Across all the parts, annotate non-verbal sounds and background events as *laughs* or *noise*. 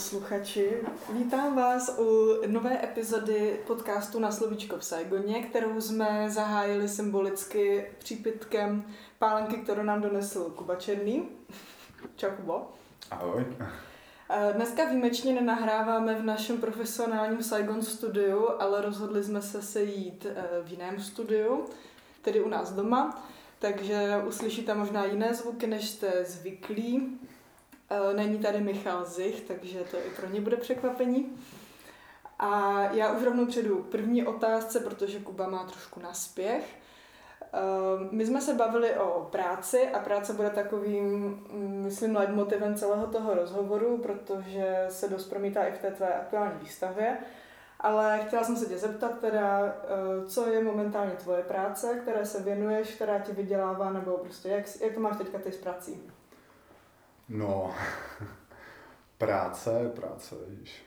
posluchači, vítám vás u nové epizody podcastu na slovíčko v Saigoně, kterou jsme zahájili symbolicky přípitkem pálenky, kterou nám donesl Kuba Černý. Čau Kubo. Ahoj. Dneska výjimečně nenahráváme v našem profesionálním Saigon studiu, ale rozhodli jsme se sejít eh, v jiném studiu, tedy u nás doma, takže uslyšíte možná jiné zvuky, než jste zvyklí. Eh, není tady Michal Zich, takže to i pro ně bude překvapení. A já už rovnou předu k první otázce, protože Kuba má trošku naspěch. Eh, my jsme se bavili o práci a práce bude takovým, mm, myslím, leitmotivem celého toho rozhovoru, protože se dost promítá i v té tvé aktuální výstavě. Ale chtěla jsem se tě zeptat teda, eh, co je momentálně tvoje práce, které se věnuješ, která ti vydělává, nebo prostě jak, jak to máš teďka ty s prací? No, *laughs* práce, práce, víš.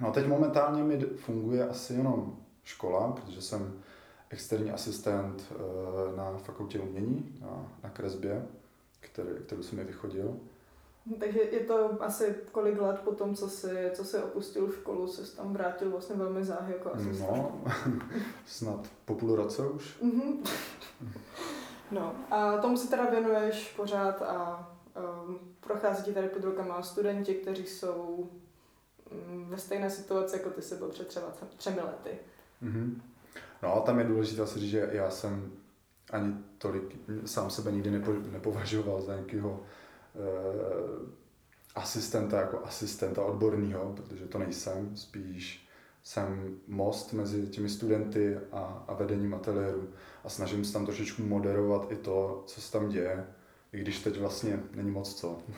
No teď momentálně mi funguje asi jenom škola, protože jsem externí asistent eh, na fakultě umění, na, na kresbě, který, kterou jsem mi vychodil. Takže je to asi kolik let po tom, co jsi, co jsi opustil školu, se tam vrátil vlastně velmi záhy jako asistent? No, *laughs* snad po půl roce už. Mm-hmm. no a tomu se teda věnuješ pořád a um, prochází ti tady pod rukama studenti, kteří jsou um, ve stejné situaci, jako ty se byl před třeba třemi lety. Mm-hmm. No a tam je důležité si říct, že já jsem ani tolik sám sebe nikdy nepo, nepovažoval za nějakého eh, asistenta jako asistenta odborného, protože to nejsem, spíš jsem most mezi těmi studenty a, a vedením ateliéru a snažím se tam trošičku moderovat i to, co se tam děje, i když teď vlastně není moc co. *laughs*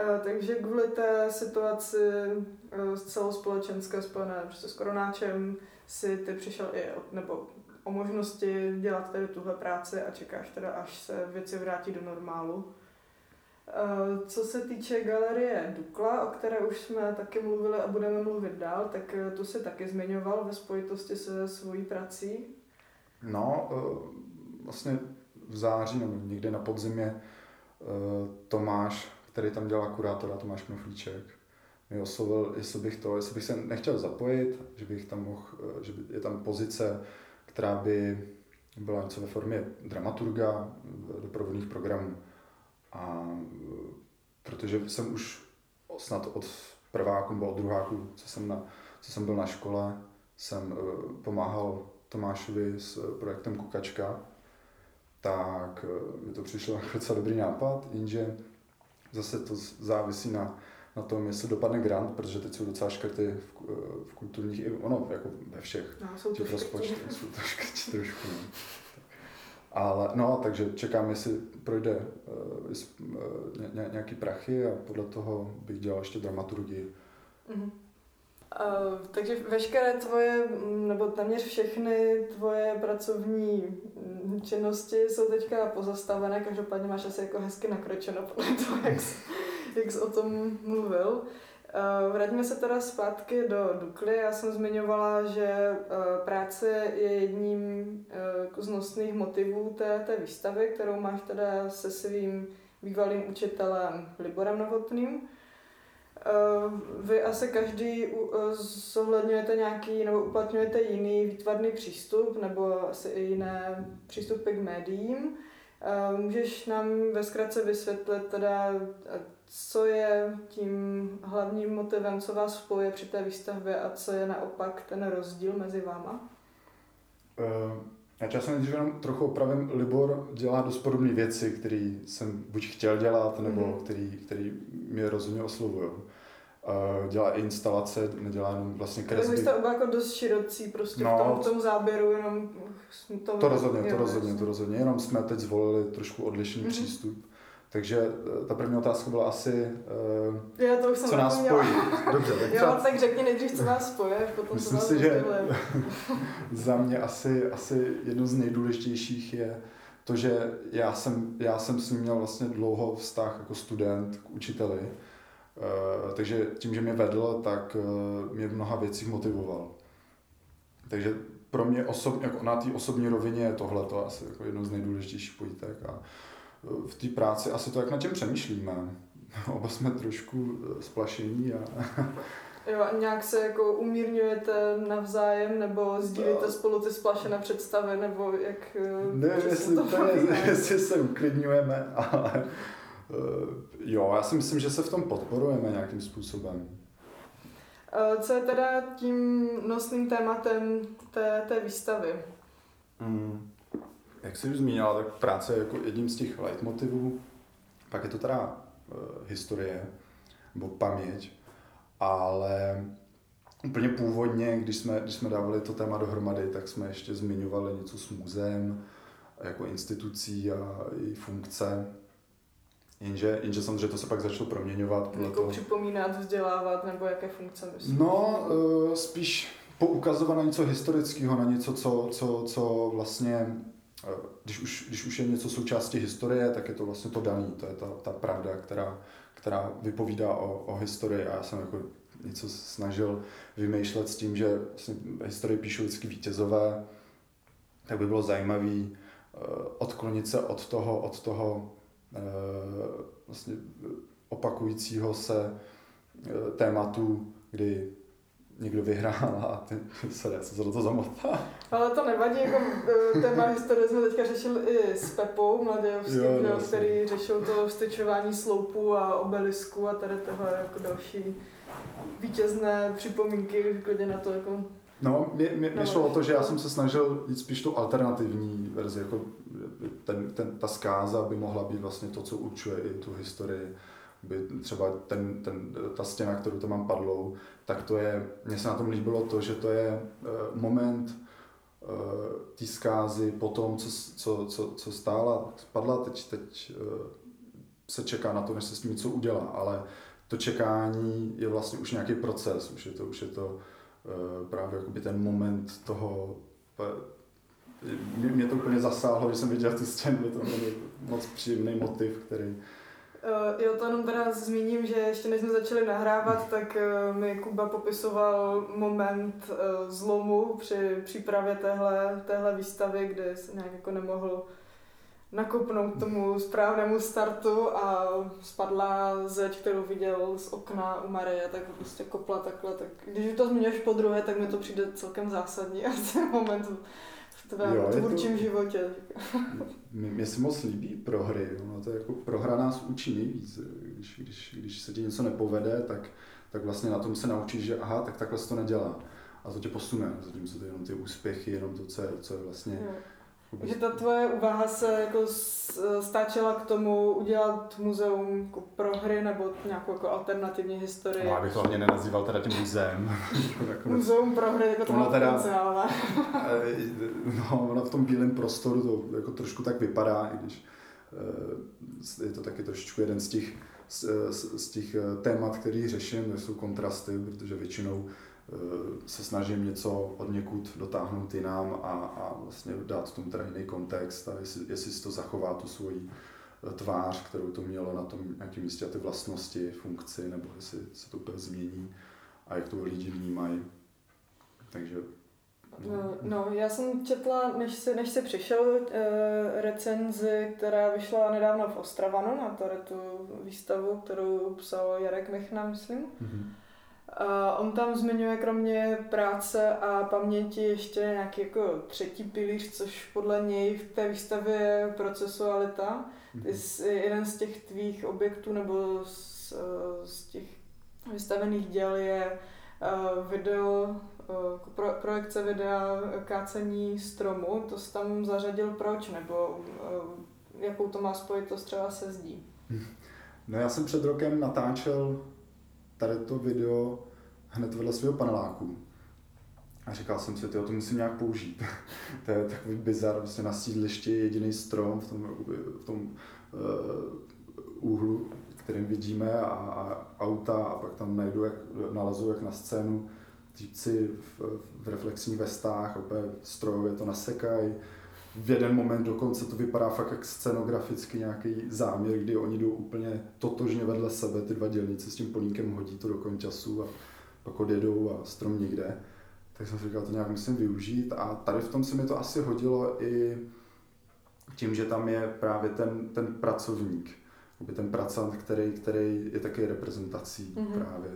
Eh, takže kvůli té situaci eh, celospolečenské spojené prostě s koronáčem si ty přišel i od, nebo o možnosti dělat tady tuhle práci a čekáš teda, až se věci vrátí do normálu. Eh, co se týče galerie Dukla, o které už jsme taky mluvili a budeme mluvit dál, tak tu se taky zmiňoval ve spojitosti se svojí prací. No, vlastně v září nebo někde na podzimě Tomáš který tam dělá kurátora Tomáš Knoflíček, mi oslovil, jestli bych to, jestli bych se nechtěl zapojit, že bych tam mohl, eh, že je tam pozice, která by byla něco ve formě dramaturga doprovodných programů. A eh, protože jsem už snad od prváku nebo od druháku, co jsem, na, co jsem byl na škole, jsem eh, pomáhal Tomášovi s projektem Kukačka, tak mi to přišlo jako docela dobrý nápad, jenže zase to závisí na, na tom, jestli dopadne grant, protože teď jsou docela škrty v, v kulturních, ono jako ve všech no, jsou těch *laughs* rozpočtech. Jsou to škrty trošku. No. Ale no, takže čekám, jestli projde uh, ně, nějaký prachy a podle toho bych dělal ještě dramaturgii. Mm-hmm. Uh, takže veškeré tvoje, nebo téměř všechny tvoje pracovní činnosti jsou teďka pozastavené, každopádně máš asi jako hezky nakročeno podle toho, jak jsi, jak jsi o tom mluvil. Uh, vraťme se teda zpátky do Dukly. Já jsem zmiňovala, že uh, práce je jedním uh, z nosných motivů té, té výstavy, kterou máš teda se svým bývalým učitelem Liborem Novotným. Eh, vy asi každý eh, zohledňujete nějaký nebo uplatňujete jiný výtvarný přístup nebo asi i jiné přístupy k médiím. Eh, můžeš nám ve zkratce vysvětlit teda, co je tím hlavním motivem, co vás spojuje při té výstavbě a co je naopak ten rozdíl mezi váma? Já časem nejdřív jenom trochu opravím. Libor dělá dost podobné věci, které jsem buď chtěl dělat, nebo mm-hmm. který, který mě rozhodně oslovují. Dělá i instalace, nedělá jenom vlastně kresby. Vy jste oba jako dost širocí prostě no, v, tom, v tom záběru, jenom tom, to rozhodně, to rozhodně, to rozhodně, jenom jsme teď zvolili trošku odlišný mm-hmm. přístup. Takže eh, ta první otázka byla asi, uh, Já to už co nás spojí. Dobře, tak, *laughs* jo, třeba... tak řekni nejdřív, co nás spojí, potom Myslím si, že *laughs* za mě asi, asi jedno z nejdůležitějších je to, že já jsem, já jsem s ním měl vlastně dlouho vztah jako student k učiteli. Uh, takže tím, že mě vedl, tak uh, mě v mnoha věcích motivoval. Takže pro mě osob, jako na té osobní rovině je tohle to asi jako jedno z nejdůležitějších pojítek. A v té práci asi to, jak na čem přemýšlíme. *laughs* Oba jsme trošku splašení a *laughs* Jo, a nějak se jako umírňujete navzájem, nebo sdílíte no. spolu ty splašené představy, nebo jak... Ne, jestli, to to ne, *laughs* jestli se uklidňujeme, ale jo, já si myslím, že se v tom podporujeme nějakým způsobem. Co je teda tím nosným tématem té, té výstavy? Hmm. Jak jsi už zmínila, tak práce je jako jedním z těch leitmotivů. Pak je to teda uh, historie, nebo paměť, ale úplně původně, když jsme, když jsme dávali to téma dohromady, tak jsme ještě zmiňovali něco s muzeem, jako institucí a její funkce. Jenže, jenže samozřejmě to se pak začalo proměňovat. Jako toho... připomínat, vzdělávat, nebo jaké funkce myslíš? No, uh, spíš poukazovat na něco historického, na něco, co, co, co vlastně, uh, když už, když už je něco součástí historie, tak je to vlastně to daný, to je ta, ta pravda, která, která vypovídá o, o historii a já jsem jako něco snažil vymýšlet s tím, že vlastně historii píšou vždycky vítězové, tak by bylo zajímavé uh, odklonit se od toho, od toho vlastně opakujícího se uh, tématu, kdy někdo vyhrál a ty se, se do toho zamotá. Ale to nevadí, jako téma historie jsme teďka řešili i s Pepou Mladějovským, jo, který řešil to vstyčování sloupů a obelisku a tady toho jako další vítězné připomínky klidně na to jako No, mě, mě, mě šlo o to, že já jsem se snažil jít spíš tu alternativní verzi, jako ten, ten, ta zkáza by mohla být vlastně to, co určuje i tu historii. By třeba ten, ten, ta stěna, kterou tam mám padlou, tak to je, mně se na tom líbilo to, že to je uh, moment uh, té zkázy po tom, co, co, co, co stála, spadla, teď, teď uh, se čeká na to, než se s tím něco udělá, ale to čekání je vlastně už nějaký proces, už je to, už je to uh, právě jakoby ten moment toho, mě, to úplně zasáhlo, když jsem viděl tu scénu, to byl moc příjemný motiv, který Uh, jo, to jenom teda zmíním, že ještě než jsme začali nahrávat, tak uh, mi Kuba popisoval moment uh, zlomu při přípravě téhle, téhle výstavy, kde se nějak jako nemohl nakopnout tomu správnému startu a spadla zeď, kterou viděl z okna u Marie, tak prostě kopla takhle. Tak když to zmiňuješ po druhé, tak mi to přijde celkem zásadní *laughs* a ten moment tvém jo, tvůrčím to... životě. Mně se moc líbí prohry. No, to je jako prohra nás učí nejvíc. Když, když, když se ti něco nepovede, tak, tak vlastně na tom se naučíš, že aha, tak takhle se to nedělá. A to tě posune, zatímco to jenom ty úspěchy, jenom to, co je, co je vlastně jo že ta tvoje úvaha se jako stáčela k tomu udělat muzeum jako pro hry nebo nějakou jako alternativní historii. No, abych to hlavně nenazýval teda tím muzeem. *laughs* muzeum pro hry, jako to má teda, potenciál, *laughs* eh, No, ono v tom bílém prostoru to jako trošku tak vypadá, i když eh, je to taky trošičku jeden z těch, z, z těch eh, témat, který řeším, jsou kontrasty, protože většinou Eh, se snažím něco od někud dotáhnout jinam a, a vlastně dát tomu teda jiný kontext a jestli, jestli si to zachová tu svoji eh, tvář, kterou to mělo na tom nějakém místě a ty vlastnosti, funkci, nebo jestli se to úplně změní a jak to lidi vnímají. Takže No, no, já jsem četla, než jsi, než jsi přišel, uh, recenzi, která vyšla nedávno v Ostravanu na tady tu výstavu, kterou psal Jarek Michna, myslím. Mm-hmm. Uh, on tam zmiňuje kromě práce a paměti ještě nějaký jako třetí pilíř, což podle něj v té výstavě je procesualita. Mm-hmm. jeden z těch tvých objektů nebo z, z těch vystavených děl je uh, video, uh, pro, projekce videa kácení stromu. To jsi tam zařadil proč, nebo jakou to má spojitost třeba se zdí? No já jsem před rokem natáčel tady to video hned vedle svého paneláku. A říkal jsem si, to musím nějak použít. *laughs* to je takový bizar, vlastně na sídlišti jediný strom v tom, v tom uh, úhlu, kterým vidíme a, a auta a pak tam najdu, jak, nalezu jak na scénu týpci v, v reflexních vestách, opět strojově to nasekají. V jeden moment dokonce to vypadá fakt jak scenograficky nějaký záměr, kdy oni jdou úplně totožně vedle sebe, ty dva dělníci s tím polínkem hodí to do končasu a pak odjedou a strom někde. Tak jsem si říkal, to nějak musím využít a tady v tom se mi to asi hodilo i tím, že tam je právě ten, ten pracovník, ten pracant, který, který je taky reprezentací mm-hmm. právě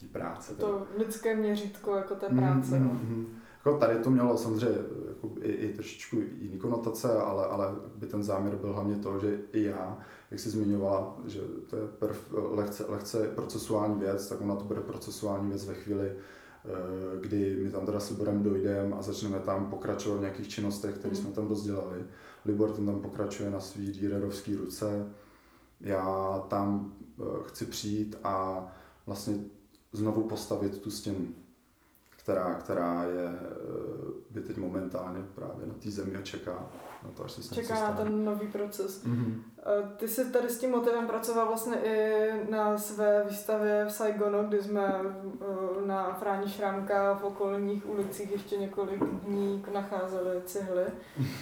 té práce. To lidské měřítko jako té práce. Mm-hmm. No. Jako tady to mělo samozřejmě jako i, i trošičku jiný konotace, ale, ale by ten záměr byl hlavně to, že i já, jak jsi zmiňovala, že to je perf, lehce, lehce procesuální věc, tak ona to bude procesuální věc ve chvíli, eh, kdy my tam teda s Liborem dojdeme a začneme tam pokračovat v nějakých činnostech, které mm. jsme tam rozdělali. Libor ten tam pokračuje na svý dírerovský ruce, já tam eh, chci přijít a vlastně znovu postavit tu stěnu která, která je, eh, by teď momentálně právě na té zemi a čeká na to, až se Čeká na ten nový proces. Mm-hmm. Ty jsi tady s tím motivem pracoval vlastně i na své výstavě v Saigonu, kdy jsme eh, na Fráni Šrámka v okolních ulicích ještě několik dní nacházeli cihly.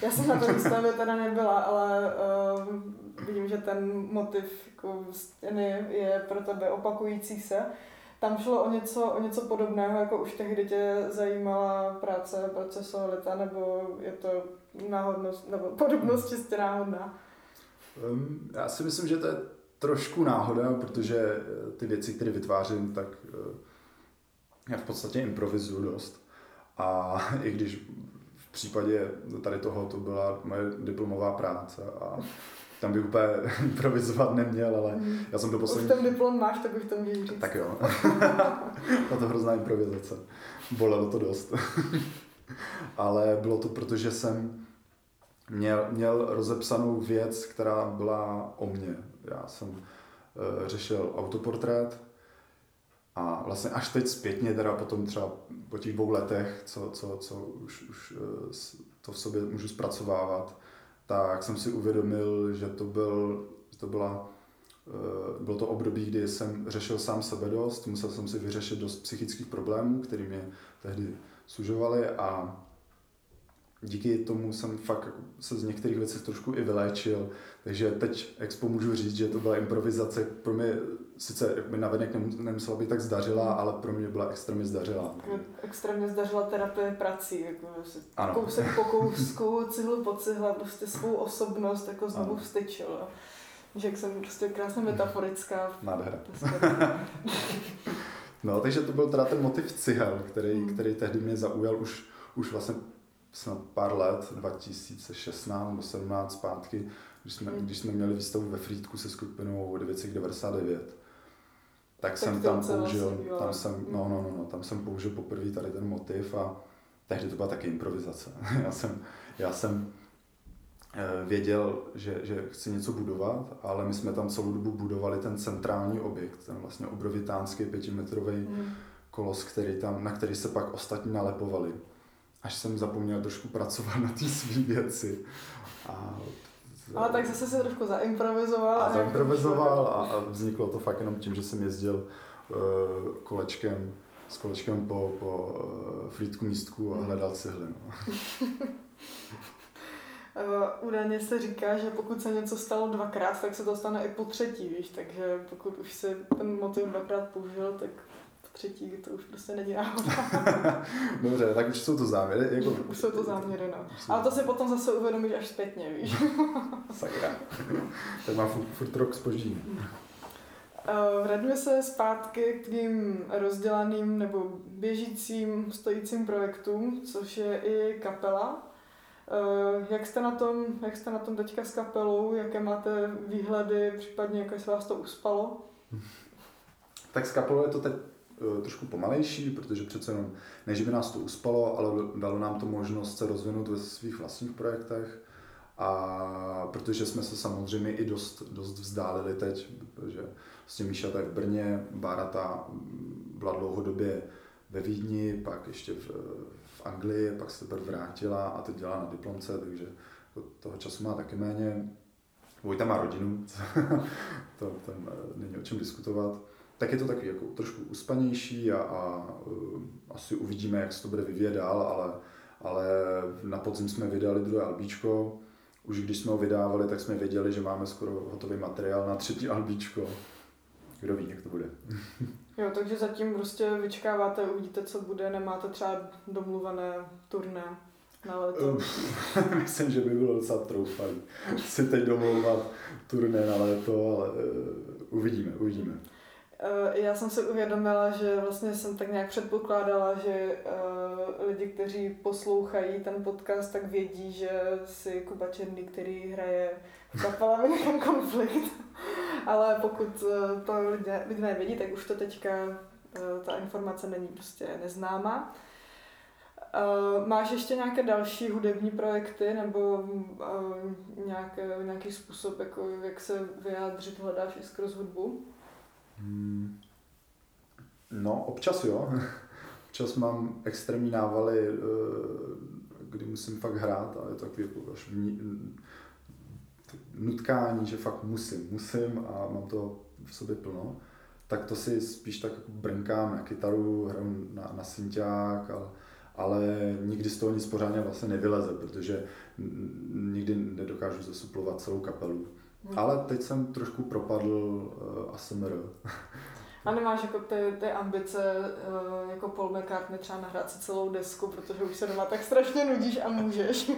Já jsem na té *laughs* výstavě teda nebyla, ale vidím, že ten motiv jako stěny je pro tebe opakující se. Tam šlo o něco, o něco podobného, jako už tehdy tě zajímala práce procesualita, nebo je to náhodnost, nebo podobnost čistě náhodná? Um, já si myslím, že to je trošku náhoda, protože eh, ty věci, které vytvářím, tak uh, já v podstatě improvizuju dost. A *laughs* i když v případě tady toho to byla moje diplomová práce a tam bych úplně *laughs* improvizovat neměl, ale mm. já jsem to poslední... Už ten diplom máš, tak už to můžeš říct. Tak jo. *laughs* A to hrozná improvizace. Bolelo to dost. *laughs* ale bylo to proto, že jsem měl, měl rozepsanou věc, která byla o mně. Já jsem uh, řešil autoportrét a vlastně až teď zpětně, teda potom třeba po těch dvou letech, co, co, co už, už uh, to v sobě můžu zpracovávat, tak jsem si uvědomil, že to, byl, to byla eh, bylo to období, kdy jsem řešil sám sebe dost, musel jsem si vyřešit dost psychických problémů, které mě tehdy sužovaly a díky tomu jsem fakt se z některých věcí trošku i vyléčil. Takže teď Expo můžu říct, že to byla improvizace. Pro mě sice mi navenek nemusela být tak zdařila, ale pro mě byla extrémně zdařila. Extrémně zdařila terapie prací. Jako ano. Kousek po *laughs* kousku, cihlu po cihle, prostě svou osobnost jako znovu ano. vstyčil. Že jak jsem prostě krásně metaforická. Nádhera. *laughs* no, takže to byl teda ten motiv cihel, který, hmm. který tehdy mě zaujal už, už vlastně snad pár let, 2016 nebo 17 zpátky, když jsme, když jsme měli výstavu ve Frýdku se skupinou 999. Tak, tak jsem tam použil, tam jsem, no, no, no, no, tam jsem použil poprvé tady ten motiv a tehdy to byla taky improvizace. *laughs* já jsem, já jsem eh, věděl, že, že chci něco budovat, ale my jsme tam celou dobu budovali ten centrální objekt, ten vlastně obrovitánský pětimetrový mm. kolos, který tam, na který se pak ostatní nalepovali až jsem zapomněl trošku pracovat *laughs* na té své věci. A, ale tak zase se trošku zaimprovizoval. A zaimprovizoval a, a vzniklo to fakt jenom tím, že jsem jezdil uh, kolečkem, s kolečkem po, po uh, frýtku místku a hledal cihly. No. *laughs* Údajně se říká, že pokud se něco stalo dvakrát, tak se to stane i po třetí, víš, takže pokud už si ten motiv dvakrát použil, tak třetí, to už prostě není náhoda. *laughs* Dobře, tak už jsou to záměry. Jako... Už jsou to záměry, no. Ale to si potom zase uvědomíš až zpětně, víš. *laughs* Sakra. tak má furt, furt rok spoždění. Uh, vraťme se zpátky k tvým rozdělaným nebo běžícím, stojícím projektům, což je i kapela. Uh, jak jste, na tom, jak jste na tom teďka s kapelou? Jaké máte výhledy, případně jak se vás to uspalo? Tak s kapelou je to teď Eh, trošku pomalejší, protože přece jenom, než by nás to uspalo, ale dalo nám to možnost se rozvinout ve svých vlastních projektech. A protože jsme se samozřejmě i dost, dost vzdálili teď, protože vlastně Míša je v Brně, Barata byla dlouhodobě ve Vídni, pak ještě v, v Anglii, pak se teprve vrátila a teď dělá na diplomce, takže toho času má taky méně. Vojta má rodinu, *laughs* to, to není o čem diskutovat tak je to taky jako trošku uspanější a, a uh, asi uvidíme, jak se to bude vyvíjet dál, ale, ale na podzim jsme vydali druhé albíčko. Už když jsme ho vydávali, tak jsme věděli, že máme skoro hotový materiál na třetí albíčko. Kdo ví, jak to bude. *laughs* jo, takže zatím prostě vyčkáváte, uvidíte, co bude, nemáte třeba domluvené turné. na léto? *laughs* Myslím, že by bylo docela troufalý si teď domlouvat turné na léto, ale uh, uvidíme, uvidíme. Eh, já jsem si uvědomila, že vlastně jsem tak nějak předpokládala, že uh, lidi, kteří poslouchají ten podcast, tak vědí, že si Kuba Černý, který hraje v kapele *laughs* Conflict. Ale pokud uh, to lidé, lidé nevědí, tak už to teďka ta informace není prostě neznáma. Uh, máš ještě nějaké další hudební projekty nebo uh, nějaké, nějaký způsob, jako, jak se vyjádřit, hledáš i skrz hudbu? Hmm. No, občas jo. *laughs* Občas mám extrémní návaly, eh, kdy musím fakt hrát a je to takový jako až nutkání, že fakt musím, musím a mám to v sobě plno. Tak to si spíš tak brnkám na kytaru, hraju na, na synťák, ale, ale nikdy z toho nic pořádně vlastně nevyleze, protože nikdy nedokážu zasuplovat celou kapelu. Hmm. Ale teď jsem trošku propadl uh, ASMR. A nemáš jako ty, ty ambice uh, jako Paul McCartney třeba nahrát si celou desku, protože už se doma tak strašně nudíš a můžeš.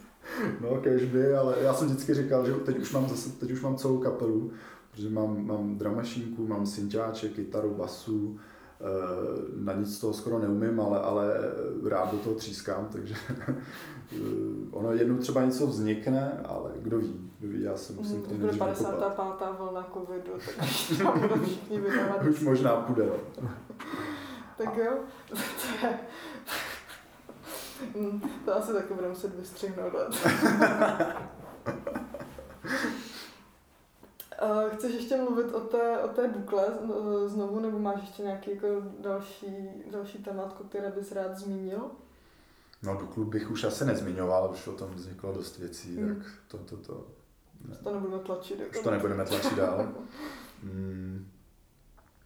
*laughs* no, kežby, ale já jsem vždycky říkal, že teď už mám zase, teď už mám celou kapelu, protože mám, mám dramašinku, mám synťáček, kytaru, basu, Eh, na nic z toho skoro neumím, ale, ale rád do toho třískám, takže *laughs* eh, ono jednou třeba něco vznikne, ale kdo ví, kdo ví, já si musím to Bude 55. vlna covidu, tak všichni vydávat. Už možná půjde. No. tak jo, *laughs* to je... *laughs* Hmm, to asi taky budeme muset vystřihnout. Uh, chceš ještě mluvit o té, o té Dukle znovu, nebo máš ještě nějaký jako další, další tématko, které bys rád zmínil? No Duklu bych už asi nezmiňoval, už o tom vzniklo dost věcí, hmm. tak to, to, to... Ne. To nebudeme tlačit. Jako už to nebudeme tlačit dál. mm,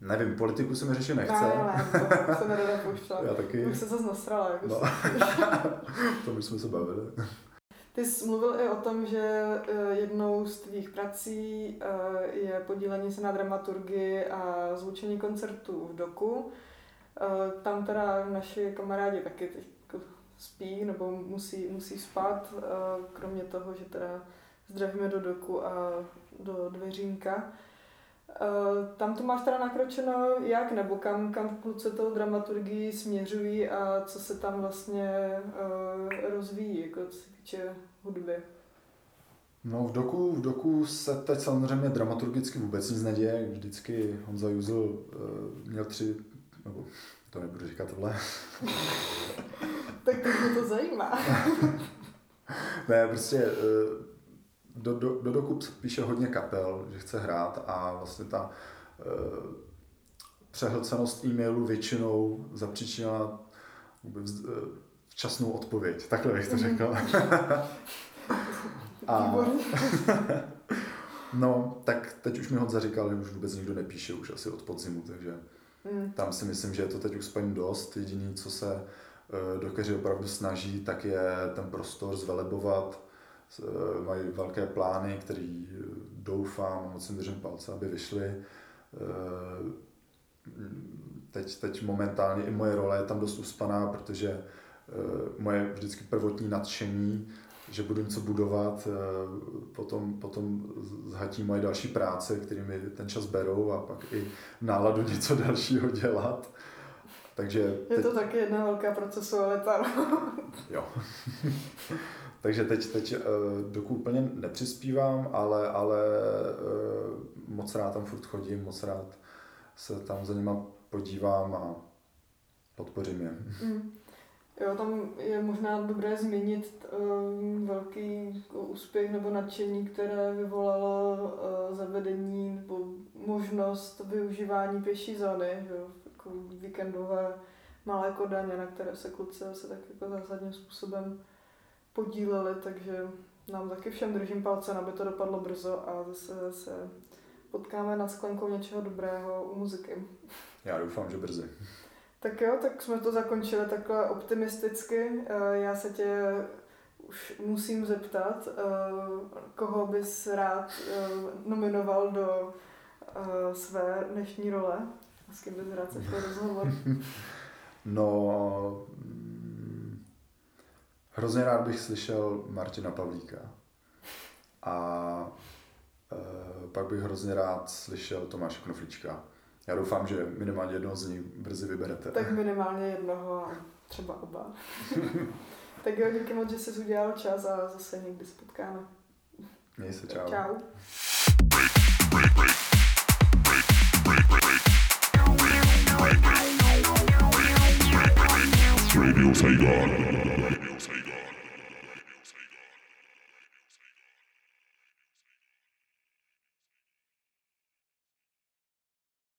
nevím, politiku se mi řešit nechce. Ne, ne, to se nerada pouštěla. *laughs* Já taky. Už se zase nasrala. Jako no. *laughs* to už jsme se bavili. Ty jsi mluvil i o tom, že eh, jednou z tvých prací eh, je podílení se na dramaturgii a zvučení koncertů v doku. Eh, tam teda naši kamarádi taky teď jako spí nebo musí, musí spát, kromě toho, že teda zdravíme do doku a do dveřínka. Tam to máš teda nakročeno jak, nebo kam, kam kluci toho dramaturgii směřují a co se tam vlastně rozvíjí, jako co se týče hudby? No v doku, v doku se teď samozřejmě dramaturgicky vůbec nic neděje. Vždycky Honza Juzl uh, měl tři, nebo to nebudu říkat tohle. *laughs* tak to mě to zajímá. *laughs* ne, prostě uh, do, do, do doku píše hodně kapel, že chce hrát a vlastně ta uh, přehlcenost e-mailu většinou zapříčinila vůbec, uh, včasnou odpověď. Takhle bych to mhm. řekl. *laughs* A... *laughs* no, tak teď už mi Honza říkal, že už vůbec nikdo nepíše, už asi od podzimu, takže mm. tam si myslím, že je to teď uspaní dost. Jediný, co se uh, dokeři opravdu snaží, tak je ten prostor zvelebovat. Uh, mají velké plány, které uh, doufám, moc si držím palce, aby vyšly. Uh, teď, teď momentálně i moje role je tam dost uspaná, protože moje vždycky prvotní nadšení že budu něco budovat, eh, potom, potom zhatí moje další práce, které mi ten čas berou a pak i náladu *laughs* něco dalšího dělat. Takže je to taky jedna velká procesualita. jo. *laughs* Takže teď, teď eh, dokud úplně nepřispívám, ale, ale eh, moc rád tam furt chodím, moc rád se tam za nima podívám a podpořím je. Mm. Jo, tam je možná dobré zmínit um, velký úspěch nebo nadšení, které vyvolalo uh, zavedení nebo možnost využívání pěší zóny, jo, jako víkendové malé kodaně, na které se kluci se tak jako zásadním způsobem podíleli, takže nám taky všem držím palce, aby to dopadlo brzo a zase se potkáme nad sklenkou něčeho dobrého u muziky. Já doufám, že brzy. Tak jo, tak jsme to zakončili takhle optimisticky. Eh, já se tě už musím zeptat, eh, koho bys rád eh, nominoval do své dnešní role? S kým bys rád sešel *laughs* rozhovor? No, Hrozně rád bych slyšel Martina Pavlíka. A e, pak bych hrozně rád slyšel Tomáše Knoflíčka. Já doufám, že minimálně jednoho z nich brzy vyberete. Tak minimálně jednoho a třeba oba. *laughs* tak jo, díky moc, že jsi udělal čas a zase někdy se potkáme. Měj se, čau. Čau. Radio Saigon.